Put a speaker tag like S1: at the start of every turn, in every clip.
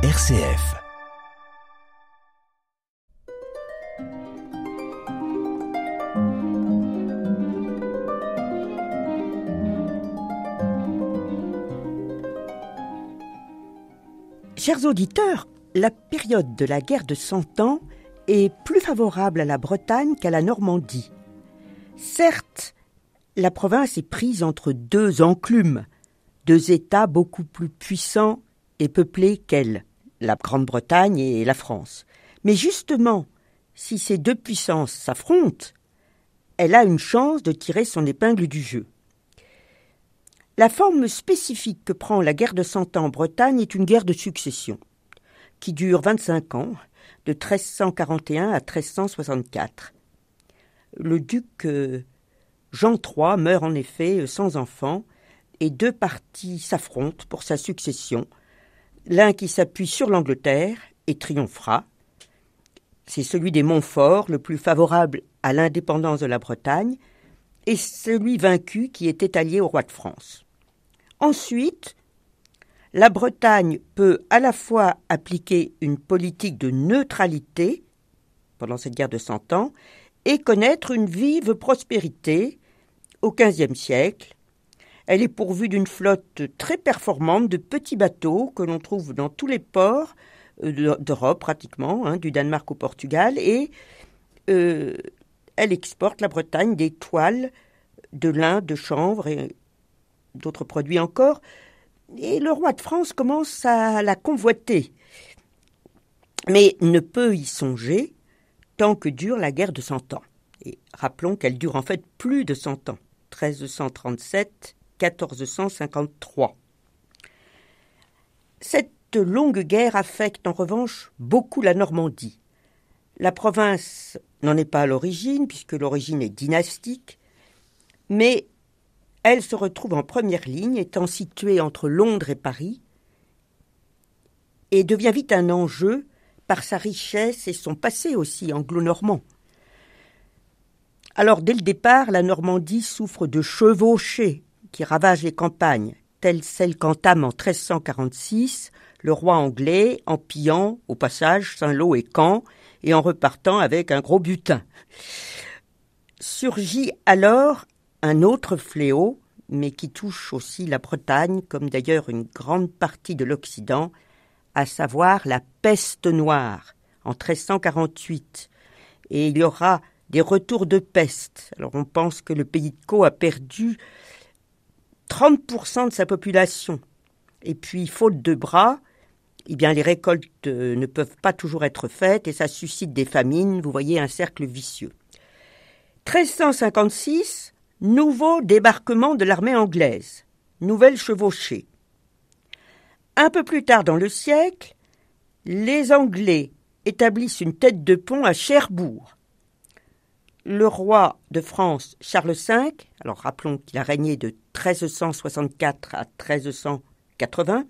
S1: RCF.
S2: Chers auditeurs, la période de la guerre de Cent Ans est plus favorable à la Bretagne qu'à la Normandie. Certes, la province est prise entre deux enclumes, deux États beaucoup plus puissants et peuplés qu'elle, la Grande-Bretagne et la France. Mais justement, si ces deux puissances s'affrontent, elle a une chance de tirer son épingle du jeu. La forme spécifique que prend la guerre de Cent Ans en Bretagne est une guerre de succession, qui dure 25 ans, de 1341 à 1364. Le duc euh, Jean III meurt en effet sans enfant, et deux partis s'affrontent pour sa succession, l'un qui s'appuie sur l'Angleterre et triomphera. C'est celui des Montfort, le plus favorable à l'indépendance de la Bretagne, et celui vaincu qui était allié au roi de France. Ensuite, la Bretagne peut à la fois appliquer une politique de neutralité pendant cette guerre de Cent Ans et connaître une vive prospérité au XVe siècle. Elle est pourvue d'une flotte très performante de petits bateaux que l'on trouve dans tous les ports euh, d'Europe pratiquement, hein, du Danemark au Portugal, et euh, elle exporte la Bretagne des toiles, de lin, de chanvre et d'autres produits encore, et le roi de France commence à la convoiter, mais ne peut y songer tant que dure la guerre de Cent Ans. Et rappelons qu'elle dure en fait plus de cent ans, 1337-1453. Cette longue guerre affecte en revanche beaucoup la Normandie. La province n'en est pas à l'origine, puisque l'origine est dynastique, mais elle se retrouve en première ligne, étant située entre Londres et Paris, et devient vite un enjeu par sa richesse et son passé aussi anglo-normand. Alors dès le départ, la Normandie souffre de chevauchées qui ravagent les campagnes, telles celles qu'entame en 1346 le roi anglais en pillant au passage Saint-Lô et Caen et en repartant avec un gros butin. Surgit alors un autre fléau, mais qui touche aussi la Bretagne, comme d'ailleurs une grande partie de l'Occident, à savoir la peste noire en 1348. Et il y aura des retours de peste. Alors on pense que le pays de Caux a perdu 30% de sa population. Et puis, faute de bras, eh bien, les récoltes euh, ne peuvent pas toujours être faites et ça suscite des famines. Vous voyez un cercle vicieux. 1356, Nouveau débarquement de l'armée anglaise. Nouvelle chevauchée. Un peu plus tard dans le siècle, les Anglais établissent une tête de pont à Cherbourg. Le roi de France Charles V, alors rappelons qu'il a régné de 1364 à 1380,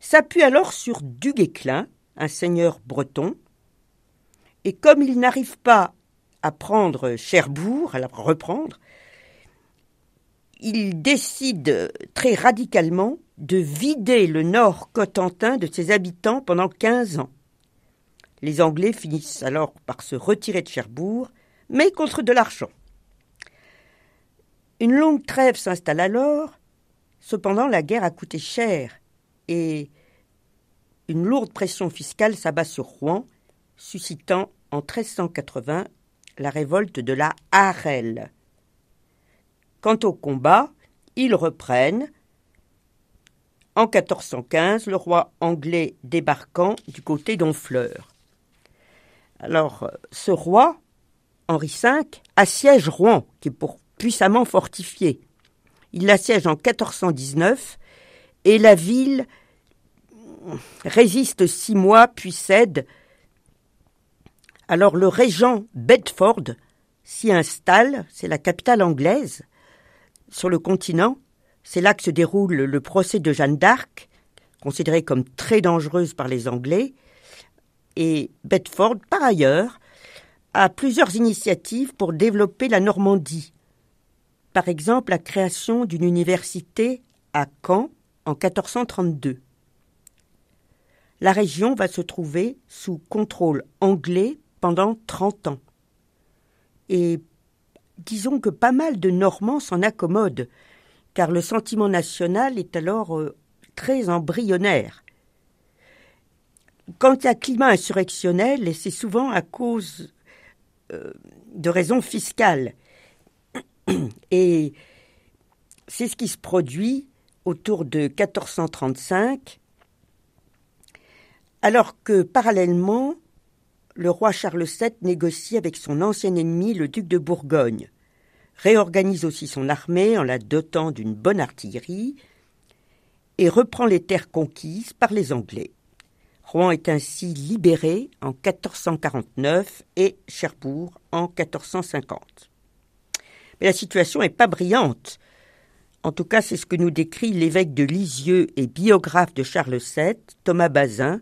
S2: s'appuie alors sur Duguesclin, un seigneur breton, et comme il n'arrive pas à prendre Cherbourg, à la reprendre, il décide très radicalement de vider le nord cotentin de ses habitants pendant quinze ans. Les Anglais finissent alors par se retirer de Cherbourg, mais contre de l'argent. Une longue trêve s'installe alors, cependant la guerre a coûté cher et une lourde pression fiscale s'abat sur Rouen, suscitant en 1380 la révolte de la Harel. Quant au combat, ils reprennent. En 1415, le roi anglais débarquant du côté d'Honfleur. Alors, ce roi, Henri V, assiège Rouen, qui est puissamment fortifié. Il l'assiège en 1419 et la ville résiste six mois puis cède. Alors le régent Bedford s'y installe, c'est la capitale anglaise, sur le continent, c'est là que se déroule le procès de Jeanne d'Arc, considérée comme très dangereuse par les Anglais, et Bedford, par ailleurs, a plusieurs initiatives pour développer la Normandie. Par exemple, la création d'une université à Caen en 1432. la région va se trouver sous contrôle anglais pendant 30 ans. Et disons que pas mal de Normands s'en accommodent, car le sentiment national est alors euh, très embryonnaire. Quant à climat insurrectionnel, c'est souvent à cause de raisons fiscales. Et c'est ce qui se produit autour de 1435, alors que parallèlement, le roi Charles VII négocie avec son ancien ennemi, le duc de Bourgogne, réorganise aussi son armée en la dotant d'une bonne artillerie et reprend les terres conquises par les Anglais. Rouen est ainsi libéré en 1449 et Cherbourg en 1450. Mais la situation n'est pas brillante. En tout cas, c'est ce que nous décrit l'évêque de Lisieux et biographe de Charles VII, Thomas Bazin,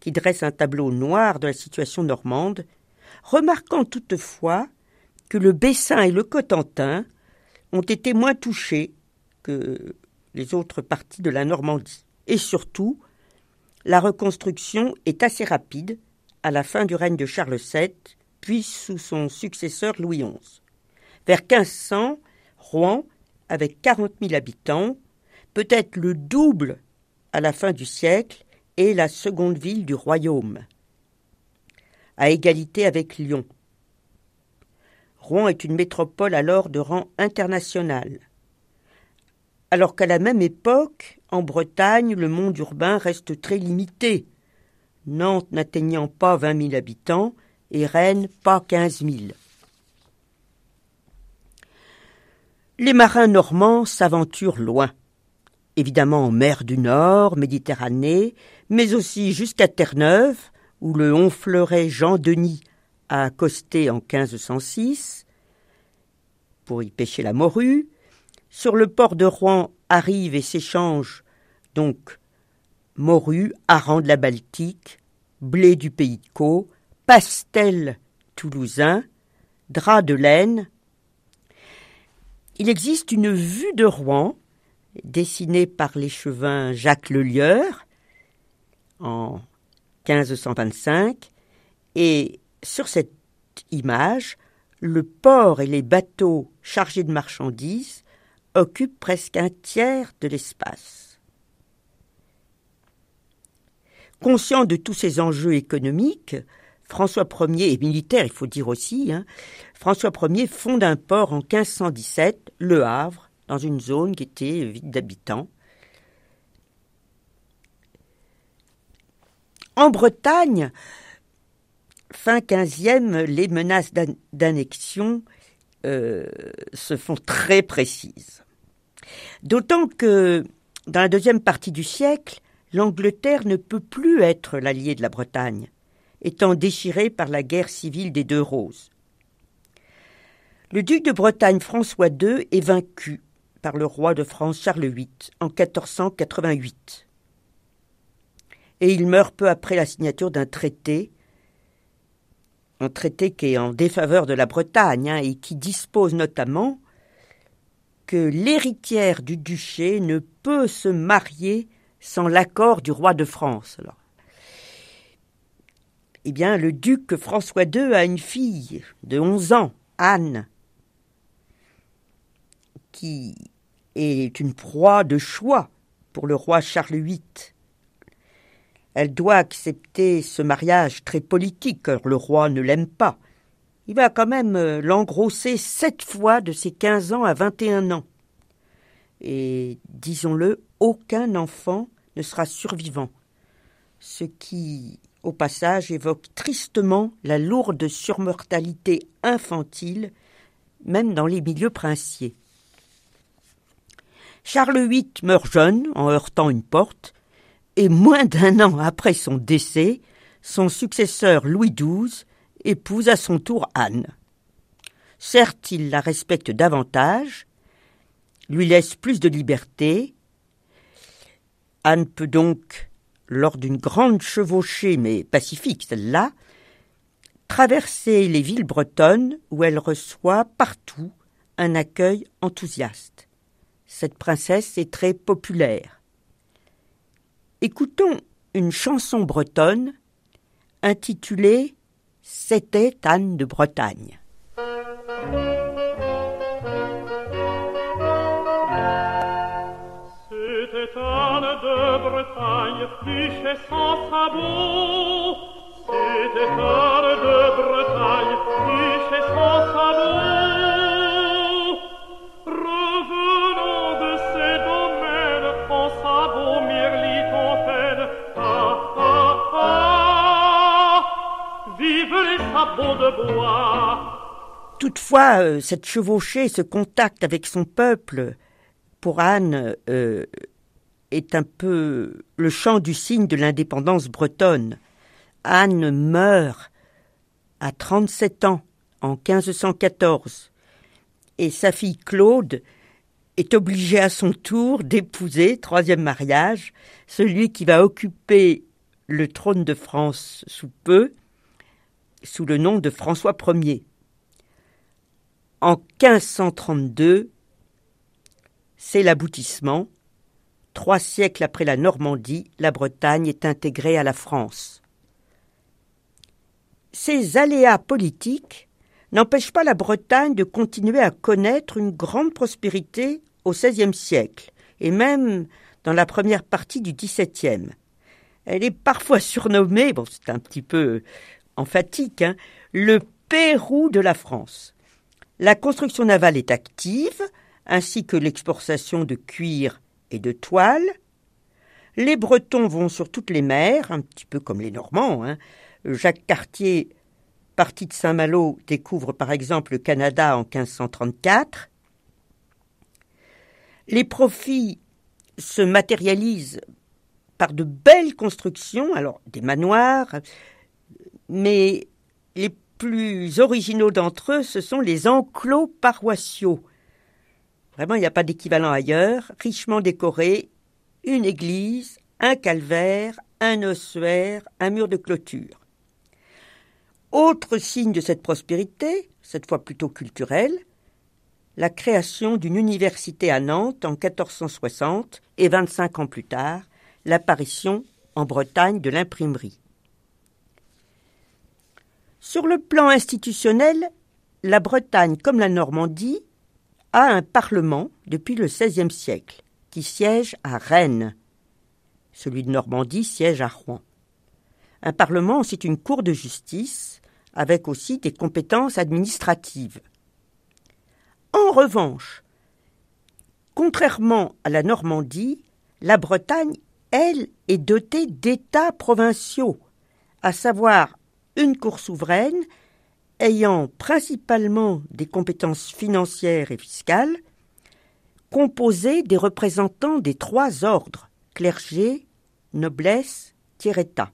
S2: qui dresse un tableau noir de la situation normande, remarquant toutefois que le Bessin et le Cotentin ont été moins touchés que les autres parties de la Normandie. Et surtout, la reconstruction est assez rapide à la fin du règne de Charles VII, puis sous son successeur Louis XI. Vers 1500, Rouen, avec 40 000 habitants, peut-être le double à la fin du siècle, est la seconde ville du royaume, à égalité avec Lyon. Rouen est une métropole alors de rang international. Alors qu'à la même époque, en Bretagne, le monde urbain reste très limité, Nantes n'atteignant pas vingt mille habitants et Rennes pas quinze mille. Les marins normands s'aventurent loin, évidemment en mer du Nord, Méditerranée, mais aussi jusqu'à Terre-Neuve, où le honfleuret Jean Denis a accosté en 1506 pour y pêcher la morue. Sur le port de Rouen arrive et s'échange donc morue, hareng de la Baltique, blé du pays de Caux, pastel toulousain, drap de laine. Il existe une vue de Rouen, dessinée par l'échevin Jacques Lelieur en 1525, et sur cette image, le port et les bateaux chargés de marchandises occupent presque un tiers de l'espace. Conscient de tous ces enjeux économiques, François Ier et militaire, il faut dire aussi, hein, François Ier fonde un port en 1517, Le Havre, dans une zone qui était vide d'habitants. En Bretagne, fin 15e, les menaces d'annexion euh, se font très précises. D'autant que dans la deuxième partie du siècle, l'Angleterre ne peut plus être l'allié de la Bretagne, étant déchirée par la guerre civile des Deux Roses. Le duc de Bretagne François II est vaincu par le roi de France Charles VIII en 1488. Et il meurt peu après la signature d'un traité un traité qui est en défaveur de la Bretagne hein, et qui dispose notamment que l'héritière du duché ne peut se marier sans l'accord du roi de France. eh bien, le duc François II a une fille de 11 ans, Anne, qui est une proie de choix pour le roi Charles VIII. Elle doit accepter ce mariage très politique, car le roi ne l'aime pas. Il va quand même euh, l'engrosser sept fois de ses quinze ans à vingt et un ans. Et, disons-le, aucun enfant ne sera survivant, ce qui, au passage, évoque tristement la lourde surmortalité infantile, même dans les milieux princiers. Charles VIII meurt jeune en heurtant une porte, et moins d'un an après son décès, son successeur Louis XII épouse à son tour Anne. Certes, il la respecte davantage, lui laisse plus de liberté. Anne peut donc, lors d'une grande chevauchée, mais pacifique celle-là, traverser les villes bretonnes où elle reçoit partout un accueil enthousiaste. Cette princesse est très populaire. Écoutons une chanson bretonne intitulée C'était Anne de Bretagne.
S1: C'était Anne de Bretagne, fichée sans sabot. C'était Anne de Bretagne, fichée sans sabot.
S2: Toutefois, euh, cette chevauchée, ce contact avec son peuple, pour Anne, euh, est un peu le chant du signe de l'indépendance bretonne. Anne meurt à 37 ans en 1514 et sa fille Claude est obligée à son tour d'épouser, troisième mariage, celui qui va occuper le trône de France sous peu, sous le nom de François Ier. En 1532, c'est l'aboutissement. Trois siècles après la Normandie, la Bretagne est intégrée à la France. Ces aléas politiques n'empêchent pas la Bretagne de continuer à connaître une grande prospérité au XVIe siècle, et même dans la première partie du XVIIe. Elle est parfois surnommée, bon c'est un petit peu emphatique, hein, le Pérou de la France. La construction navale est active, ainsi que l'exportation de cuir et de toile. Les Bretons vont sur toutes les mers, un petit peu comme les Normands. Hein. Jacques Cartier, parti de Saint-Malo, découvre par exemple le Canada en 1534. Les profits se matérialisent par de belles constructions, alors des manoirs, mais les plus originaux d'entre eux, ce sont les enclos paroissiaux. Vraiment, il n'y a pas d'équivalent ailleurs, richement décorés, une église, un calvaire, un ossuaire, un mur de clôture. Autre signe de cette prospérité, cette fois plutôt culturelle, la création d'une université à Nantes en 1460 et 25 ans plus tard, l'apparition en Bretagne de l'imprimerie. Sur le plan institutionnel, la Bretagne, comme la Normandie, a un parlement depuis le XVIe siècle, qui siège à Rennes. Celui de Normandie siège à Rouen. Un parlement, c'est une cour de justice, avec aussi des compétences administratives. En revanche, contrairement à la Normandie, la Bretagne, elle, est dotée d'États provinciaux, à savoir une cour souveraine ayant principalement des compétences financières et fiscales, composée des représentants des trois ordres clergé, noblesse, tiers-état.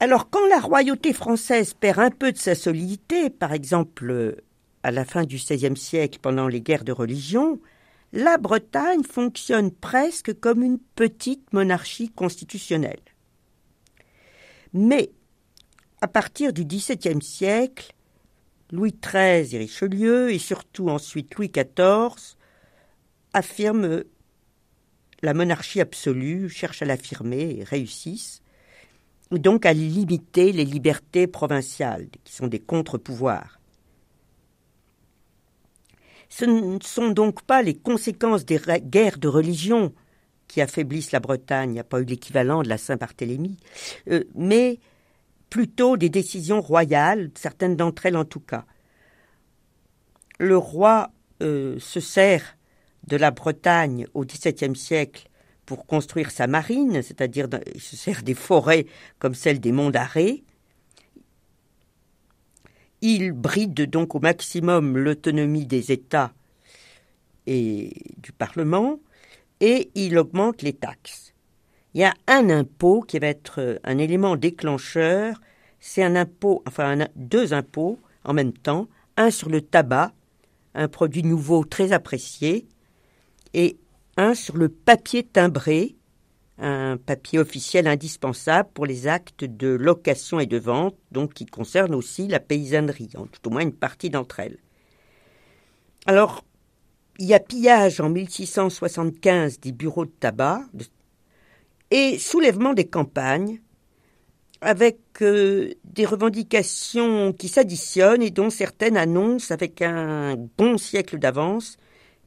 S2: Alors quand la royauté française perd un peu de sa solidité, par exemple à la fin du XVIe siècle pendant les guerres de religion, la Bretagne fonctionne presque comme une petite monarchie constitutionnelle. Mais à partir du XVIIe siècle, Louis XIII et Richelieu, et surtout ensuite Louis XIV, affirment la monarchie absolue, cherchent à l'affirmer et réussissent, donc à limiter les libertés provinciales, qui sont des contre-pouvoirs. Ce ne sont donc pas les conséquences des guerres de religion qui affaiblissent la Bretagne, il n'y a pas eu l'équivalent de la Saint-Barthélemy, euh, mais plutôt des décisions royales, certaines d'entre elles en tout cas. Le roi euh, se sert de la Bretagne au XVIIe siècle pour construire sa marine, c'est-à-dire il se sert des forêts comme celle des monts d'Arrée. Il bride donc au maximum l'autonomie des États et du Parlement et il augmente les taxes. Il y a un impôt qui va être euh, un élément déclencheur, c'est un impôt, enfin deux impôts en même temps, un sur le tabac, un produit nouveau très apprécié, et un sur le papier timbré, un papier officiel indispensable pour les actes de location et de vente, donc qui concerne aussi la paysannerie, en tout au moins une partie d'entre elles. Alors, il y a pillage en 1675 des bureaux de tabac et soulèvement des campagnes avec euh, des revendications qui s'additionnent et dont certaines annoncent avec un bon siècle d'avance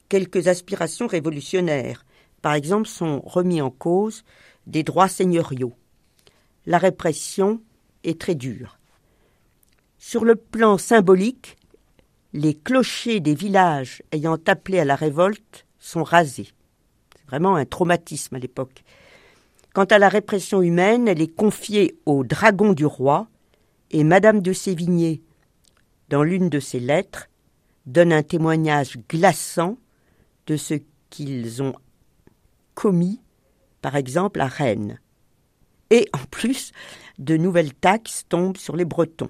S2: quelques aspirations révolutionnaires. Par exemple, sont remis en cause des droits seigneuriaux. La répression est très dure. Sur le plan symbolique, les clochers des villages ayant appelé à la révolte sont rasés. C'est vraiment un traumatisme à l'époque. Quant à la répression humaine, elle est confiée au dragon du roi, et Madame de Sévigné, dans l'une de ses lettres, donne un témoignage glaçant de ce qu'ils ont commis, par exemple à Rennes. Et en plus, de nouvelles taxes tombent sur les Bretons.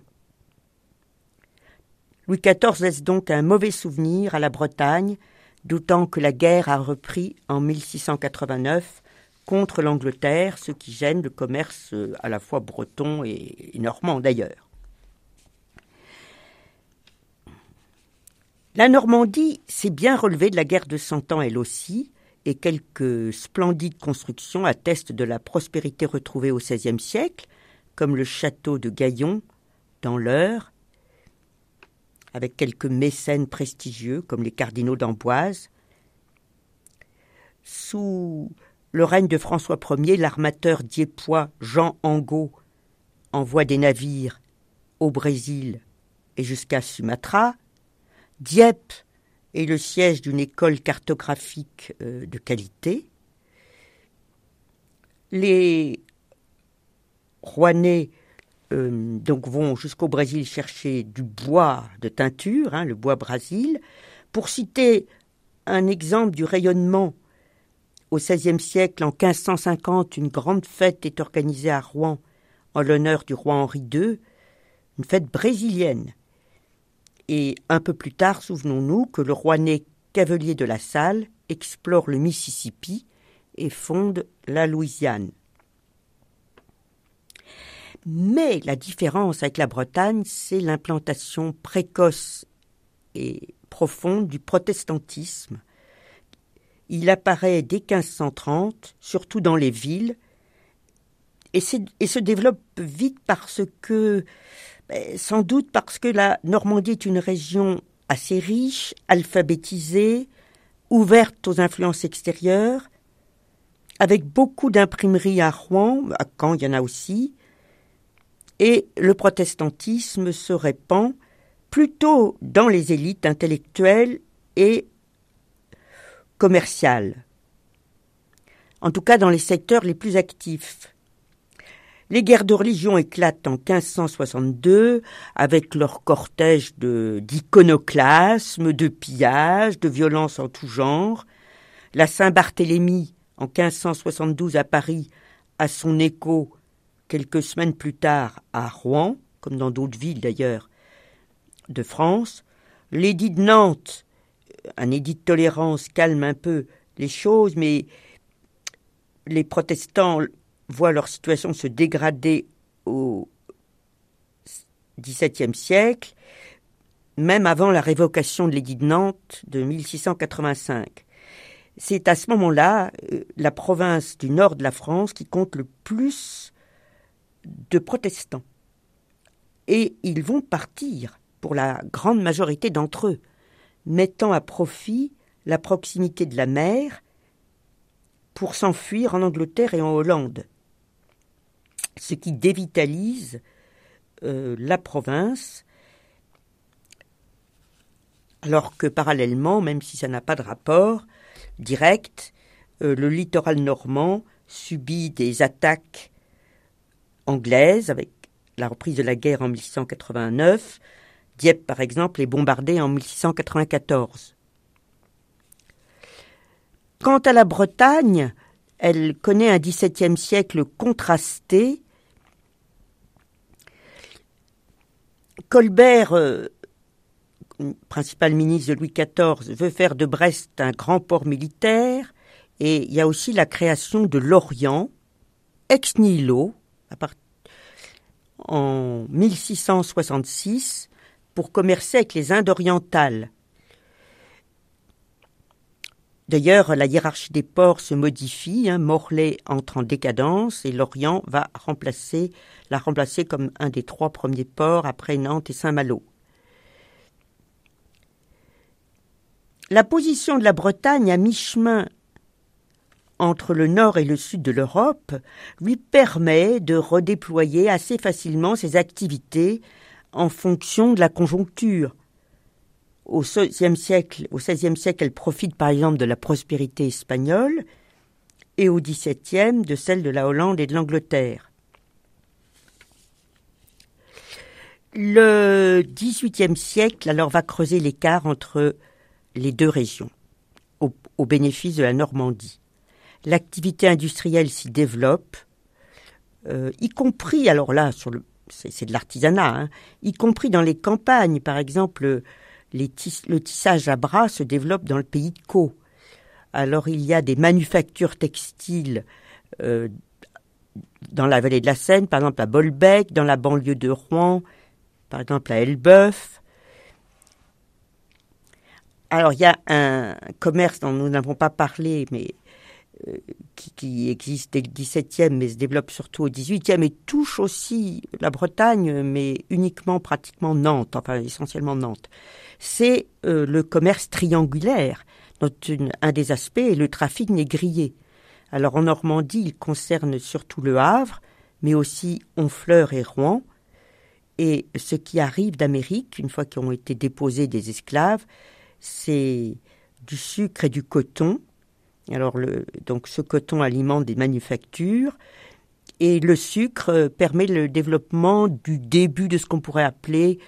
S2: Louis XIV laisse donc un mauvais souvenir à la Bretagne, d'autant que la guerre a repris en 1689 contre l'Angleterre, ce qui gêne le commerce euh, à la fois breton et normand d'ailleurs. La Normandie s'est bien relevée de la guerre de Cent Ans elle aussi, et quelques splendides constructions attestent de la prospérité retrouvée au XVIe siècle, comme le château de Gaillon dans l'Eure, avec quelques mécènes prestigieux comme les cardinaux d'Amboise. Sous le règne de François Ier, l'armateur diépois Jean Angot envoie des navires au Brésil et jusqu'à Sumatra. Dieppe est le siège d'une école cartographique euh, de qualité. Les Rouennais euh, donc vont jusqu'au Brésil chercher du bois de teinture, hein, le bois Brésil. Pour citer un exemple du rayonnement au XVIe siècle, en 1550, une grande fête est organisée à Rouen en l'honneur du roi Henri II, une fête brésilienne. Et un peu plus tard, souvenons-nous que le roi né Cavelier de la Salle explore le Mississippi et fonde la Louisiane. Mais la différence avec la Bretagne, c'est l'implantation précoce et profonde du protestantisme. Il apparaît dès 1530, surtout dans les villes, et, se développe vite parce que, ben, sans doute parce que la Normandie est une région assez riche, alphabétisée, ouverte aux influences extérieures, avec beaucoup d'imprimeries à Rouen, à Caen il y en a aussi, et le protestantisme se répand plutôt dans les élites intellectuelles et commerciales, en tout cas dans les secteurs les plus actifs. Les guerres de religion éclatent en 1562 avec leur cortège d'iconoclasme, de, pillage, de violence en tout genre. La Saint-Barthélemy, en 1572 à Paris, a son écho quelques semaines plus tard à Rouen, comme dans d'autres villes d'ailleurs de France. L'édit de Nantes, un édit de tolérance, calme un peu les choses, mais les protestants voient leur situation se dégrader au XVIIe siècle, même avant la révocation de l'édit de Nantes de 1685. C'est à ce moment-là euh, la province du nord de la France qui compte le plus de protestants. Et ils vont partir, pour la grande majorité d'entre eux, mettant à profit la proximité de la mer pour s'enfuir en Angleterre et en Hollande, ce qui dévitalise euh, la province, alors que parallèlement, même si ça n'a pas de rapport direct, euh, le littoral normand subit des attaques anglaise avec la reprise de la guerre en 1689. Dieppe, par exemple, est bombardée en 1694. Quant à la Bretagne, elle connaît un XVIIe siècle contrasté. Colbert, euh, principal ministre de Louis XIV, veut faire de Brest un grand port militaire, et il y a aussi la création de Lorient, ex nihilo, en 1666 pour commercer avec les Indes orientales. D'ailleurs, la hiérarchie des ports se modifie. Hein. Morlaix entre en décadence et Lorient va remplacer, la remplacer comme un des trois premiers ports après Nantes et Saint-Malo. La position de la Bretagne à mi-chemin entre le nord et le sud de l'Europe lui permet de redéployer assez facilement ses activités en fonction de la conjoncture au XVIe siècle, au siècle, elle profite par exemple de la prospérité espagnole et au XVIIe de celle de la Hollande et de l'Angleterre. Le XVIIIe siècle alors va creuser l'écart entre les deux régions, au, bénéfice de la Normandie. L'activité industrielle s'y développe, euh, y compris alors là c'est de l'artisanat, hein, y compris dans les campagnes, par exemple le tissage à bras se développe dans le pays de Caux. Alors il y a des manufactures textiles euh, dans la vallée de la Seine, par exemple à Bolbec, dans la banlieue de Rouen, par exemple à Elbeuf. Alors il y a un commerce dont nous n'avons pas parlé, mais qui, existe dès le XVIIe, mais se développe surtout au XVIIIe et touche aussi la Bretagne, mais uniquement pratiquement Nantes, enfin essentiellement Nantes c'est euh, le commerce triangulaire, dont un des aspects est le trafic négrier. Alors en Normandie, il concerne surtout le Havre, mais aussi Honfleur et Rouen. Et ce qui arrive d'Amérique, une fois qu'ont été déposés des esclaves, c'est du sucre et du coton. Alors ce coton alimente des manufactures et le sucre permet le développement du début de ce qu'on pourrait appeler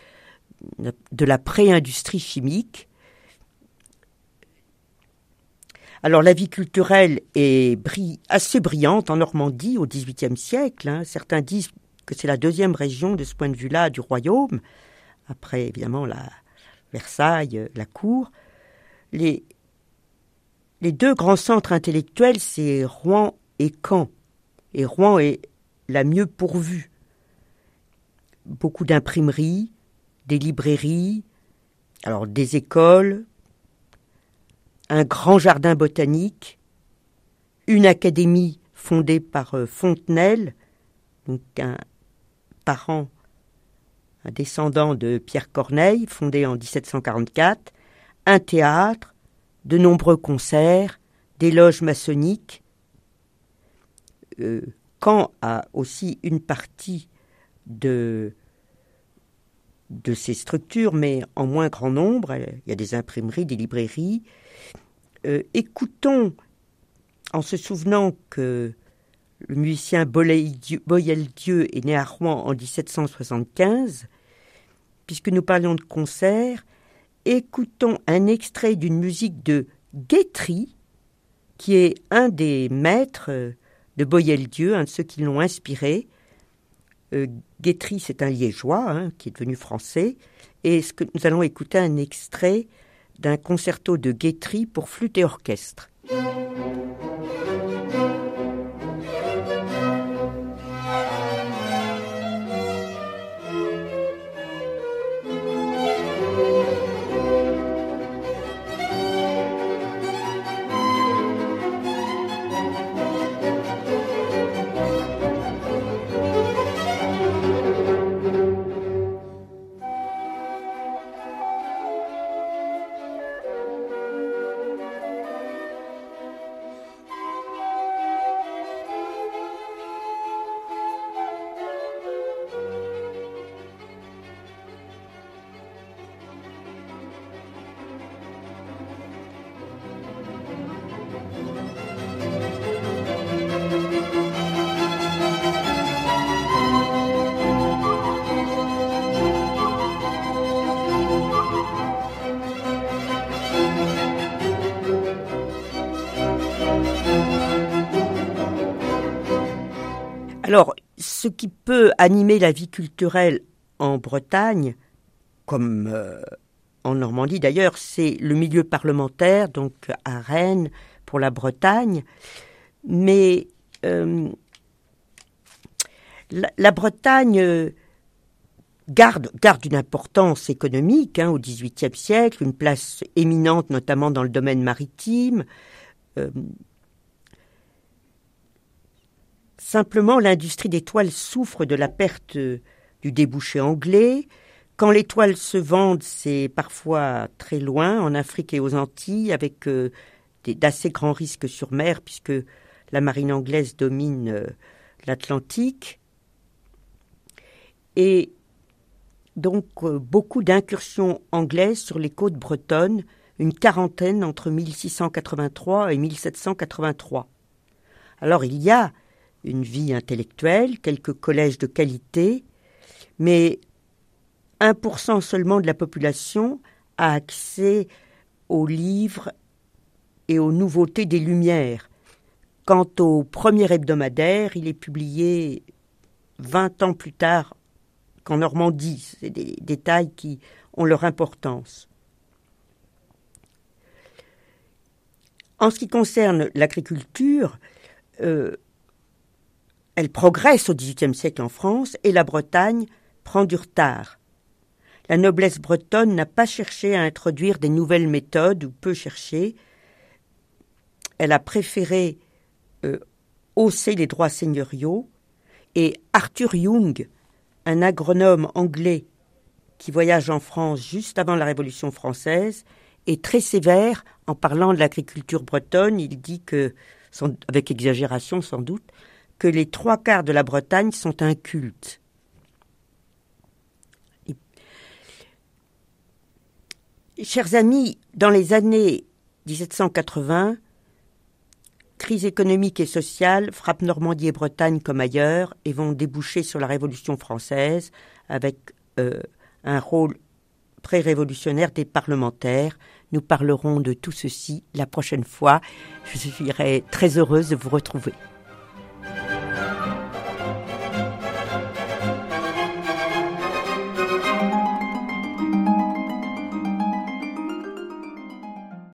S2: de la pré-industrie chimique. Alors la vie culturelle est assez brillante en Normandie au XVIIIe siècle. Hein. Certains disent que c'est la deuxième région de ce point de vue-là du royaume, après évidemment la Versailles, la cour. Les deux grands centres intellectuels, c'est Rouen et Caen. Et Rouen est la mieux pourvue. Beaucoup d'imprimeries, des librairies, alors des écoles, un grand jardin botanique, une académie fondée par euh, Fontenelle, donc un parent, un descendant de Pierre Corneille, fondé en 1744, un théâtre, de nombreux concerts, des loges maçonniques. Euh, Caen a aussi une partie de ces structures, mais en moins grand nombre. Il y a des imprimeries, des librairies. Euh, écoutons, en se souvenant que le musicien Boyel-Dieu est né à Rouen en 1775, puisque nous parlions de concert, écoutons un extrait d'une musique de Guétry, qui est un des maîtres de Boyel-Dieu, un de ceux qui l'ont inspiré, euh, c'est un liégeois hein, qui est devenu français. Et ce que nous allons écouter un extrait d'un concerto de Guétry pour flûte et orchestre. Alors, ce qui peut animer la vie culturelle en Bretagne, comme euh, en Normandie d'ailleurs, c'est le milieu parlementaire, donc à Rennes pour la Bretagne. Mais euh, la, Bretagne, garde, garde une importance économique hein, au XVIIIe siècle, une place éminente notamment dans le domaine maritime. Euh, simplement, l'industrie des toiles souffre de la perte du débouché anglais. Quand les toiles se vendent, c'est parfois très loin, en Afrique et aux Antilles, avec euh, d'assez grands risques sur mer, puisque la marine anglaise domine euh, l'Atlantique. Et donc euh, beaucoup d'incursions anglaises sur les côtes bretonnes, une quarantaine entre 1683 et 1783. Alors il y a une vie intellectuelle, quelques collèges de qualité, mais 1% seulement de la population a accès aux livres et aux nouveautés des Lumières. Quant au premier hebdomadaire, il est publié 20 ans plus tard qu'en Normandie. C'est des détails qui ont leur importance. En ce qui concerne l'agriculture, euh, elle progresse au XVIIIe siècle en France et la Bretagne prend du retard. La noblesse bretonne n'a pas cherché à introduire des nouvelles méthodes ou peu cherché. Elle a préféré euh, hausser les droits seigneuriaux et Arthur Young un agronome anglais qui voyage en France juste avant la Révolution française est très sévère en parlant de l'agriculture bretonne. Il dit que, avec exagération sans doute, les trois quarts de la Bretagne sont incultes. Chers amis, dans les années 1780, crise économique et sociale frappe Normandie et Bretagne comme ailleurs et vont déboucher sur la Révolution française avec euh, un rôle pré-révolutionnaire des parlementaires. Nous parlerons de tout ceci la prochaine fois. Je serai très heureuse de vous retrouver.